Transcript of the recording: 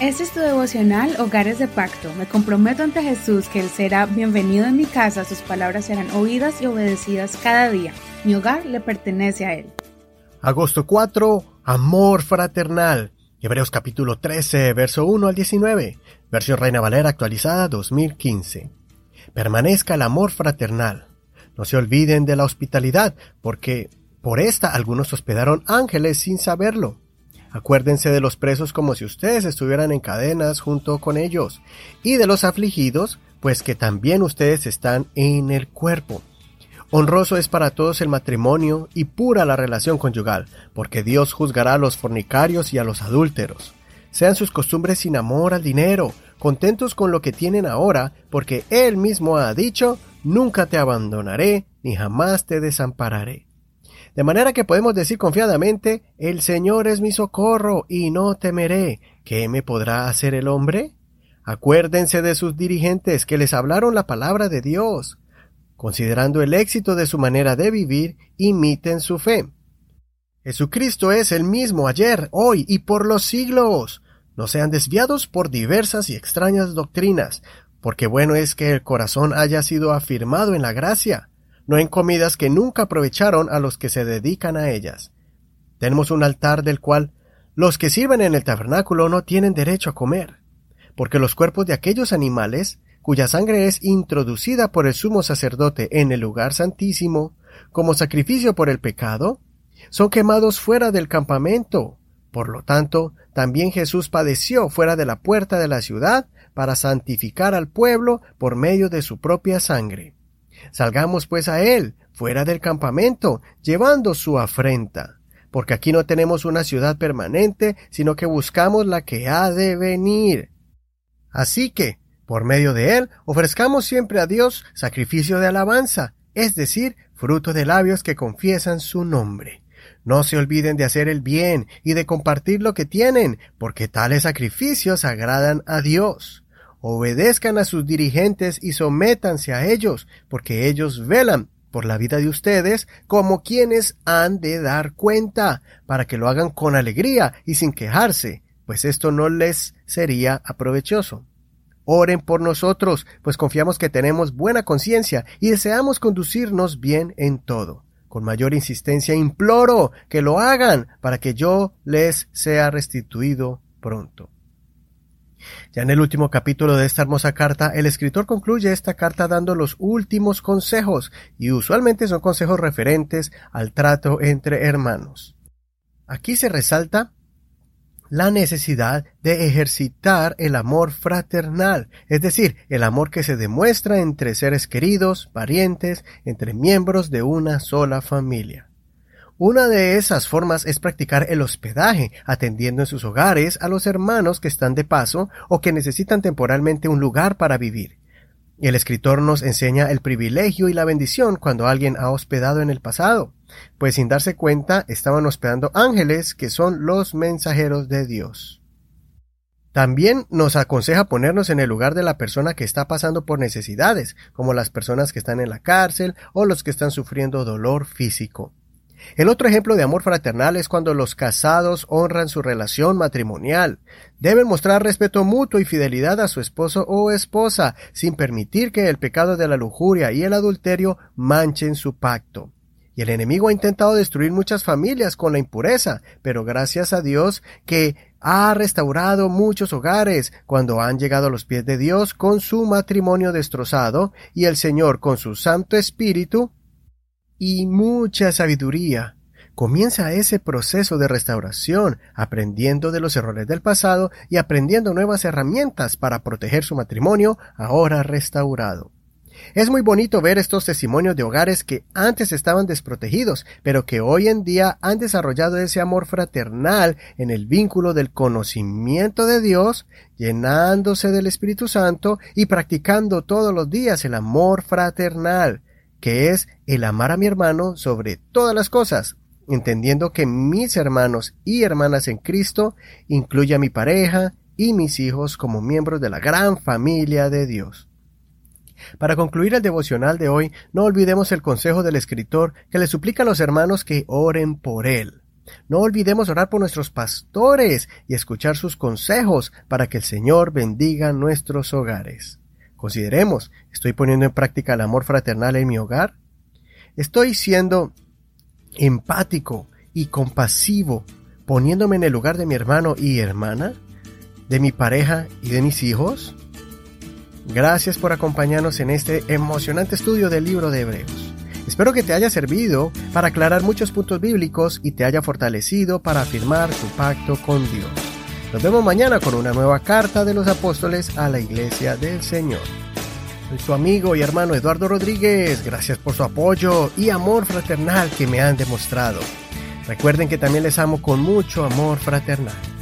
Este es tu devocional Hogares de Pacto. Me comprometo ante Jesús que Él será bienvenido en mi casa, sus palabras serán oídas y obedecidas cada día. Mi hogar le pertenece a Él. Agosto 4. Amor fraternal. Hebreos capítulo 13, verso 1 al 19. Versión Reina Valera actualizada 2015. Permanezca el amor fraternal. No se olviden de la hospitalidad, porque por esta algunos hospedaron ángeles sin saberlo. Acuérdense de los presos como si ustedes estuvieran en cadenas junto con ellos, y de los afligidos, pues que también ustedes están en el cuerpo. Honroso es para todos el matrimonio y pura la relación conyugal, porque Dios juzgará a los fornicarios y a los adúlteros. Sean sus costumbres sin amor al dinero, contentos con lo que tienen ahora, porque Él mismo ha dicho, nunca te abandonaré, ni jamás te desampararé. De manera que podemos decir confiadamente, el Señor es mi socorro y no temeré. ¿Qué me podrá hacer el hombre? Acuérdense de sus dirigentes que les hablaron la palabra de Dios. Considerando el éxito de su manera de vivir, imiten su fe. Jesucristo es el mismo ayer, hoy y por los siglos. No sean desviados por diversas y extrañas doctrinas, porque bueno es que el corazón haya sido afirmado en la gracia no en comidas que nunca aprovecharon a los que se dedican a ellas. Tenemos un altar del cual los que sirven en el tabernáculo no tienen derecho a comer, porque los cuerpos de aquellos animales, cuya sangre es introducida por el sumo sacerdote en el lugar santísimo, como sacrificio por el pecado, son quemados fuera del campamento. Por lo tanto, también Jesús padeció fuera de la puerta de la ciudad para santificar al pueblo por medio de su propia sangre. Salgamos pues a él, fuera del campamento, llevando su afrenta, porque aquí no tenemos una ciudad permanente, sino que buscamos la que ha de venir. Así que, por medio de él, ofrezcamos siempre a Dios sacrificio de alabanza, es decir, fruto de labios que confiesan su nombre. No se olviden de hacer el bien y de compartir lo que tienen, porque tales sacrificios agradan a Dios. Obedezcan a sus dirigentes y sométanse a ellos, porque ellos velan por la vida de ustedes como quienes han de dar cuenta, para que lo hagan con alegría y sin quejarse, pues esto no les sería aprovechoso. Oren por nosotros, pues confiamos que tenemos buena conciencia y deseamos conducirnos bien en todo. Con mayor insistencia imploro que lo hagan para que yo les sea restituido pronto. Ya en el último capítulo de esta hermosa carta, el escritor concluye esta carta dando los últimos consejos, y usualmente son consejos referentes al trato entre hermanos. Aquí se resalta la necesidad de ejercitar el amor fraternal, es decir, el amor que se demuestra entre seres queridos, parientes, entre miembros de una sola familia. Una de esas formas es practicar el hospedaje, atendiendo en sus hogares a los hermanos que están de paso o que necesitan temporalmente un lugar para vivir. El escritor nos enseña el privilegio y la bendición cuando alguien ha hospedado en el pasado, pues sin darse cuenta estaban hospedando ángeles que son los mensajeros de Dios. También nos aconseja ponernos en el lugar de la persona que está pasando por necesidades, como las personas que están en la cárcel o los que están sufriendo dolor físico. El otro ejemplo de amor fraternal es cuando los casados honran su relación matrimonial. Deben mostrar respeto mutuo y fidelidad a su esposo o esposa, sin permitir que el pecado de la lujuria y el adulterio manchen su pacto. Y el enemigo ha intentado destruir muchas familias con la impureza, pero gracias a Dios que ha restaurado muchos hogares cuando han llegado a los pies de Dios con su matrimonio destrozado y el Señor con su Santo Espíritu y mucha sabiduría. Comienza ese proceso de restauración, aprendiendo de los errores del pasado y aprendiendo nuevas herramientas para proteger su matrimonio ahora restaurado. Es muy bonito ver estos testimonios de hogares que antes estaban desprotegidos, pero que hoy en día han desarrollado ese amor fraternal en el vínculo del conocimiento de Dios, llenándose del Espíritu Santo y practicando todos los días el amor fraternal, que es el amar a mi hermano sobre todas las cosas, entendiendo que mis hermanos y hermanas en Cristo incluye a mi pareja y mis hijos como miembros de la gran familia de Dios. Para concluir el devocional de hoy, no olvidemos el consejo del escritor que le suplica a los hermanos que oren por él. No olvidemos orar por nuestros pastores y escuchar sus consejos para que el Señor bendiga nuestros hogares. Consideremos, ¿estoy poniendo en práctica el amor fraternal en mi hogar? ¿Estoy siendo empático y compasivo, poniéndome en el lugar de mi hermano y hermana, de mi pareja y de mis hijos? Gracias por acompañarnos en este emocionante estudio del libro de Hebreos. Espero que te haya servido para aclarar muchos puntos bíblicos y te haya fortalecido para afirmar tu pacto con Dios. Nos vemos mañana con una nueva carta de los apóstoles a la iglesia del Señor. Soy su amigo y hermano Eduardo Rodríguez. Gracias por su apoyo y amor fraternal que me han demostrado. Recuerden que también les amo con mucho amor fraternal.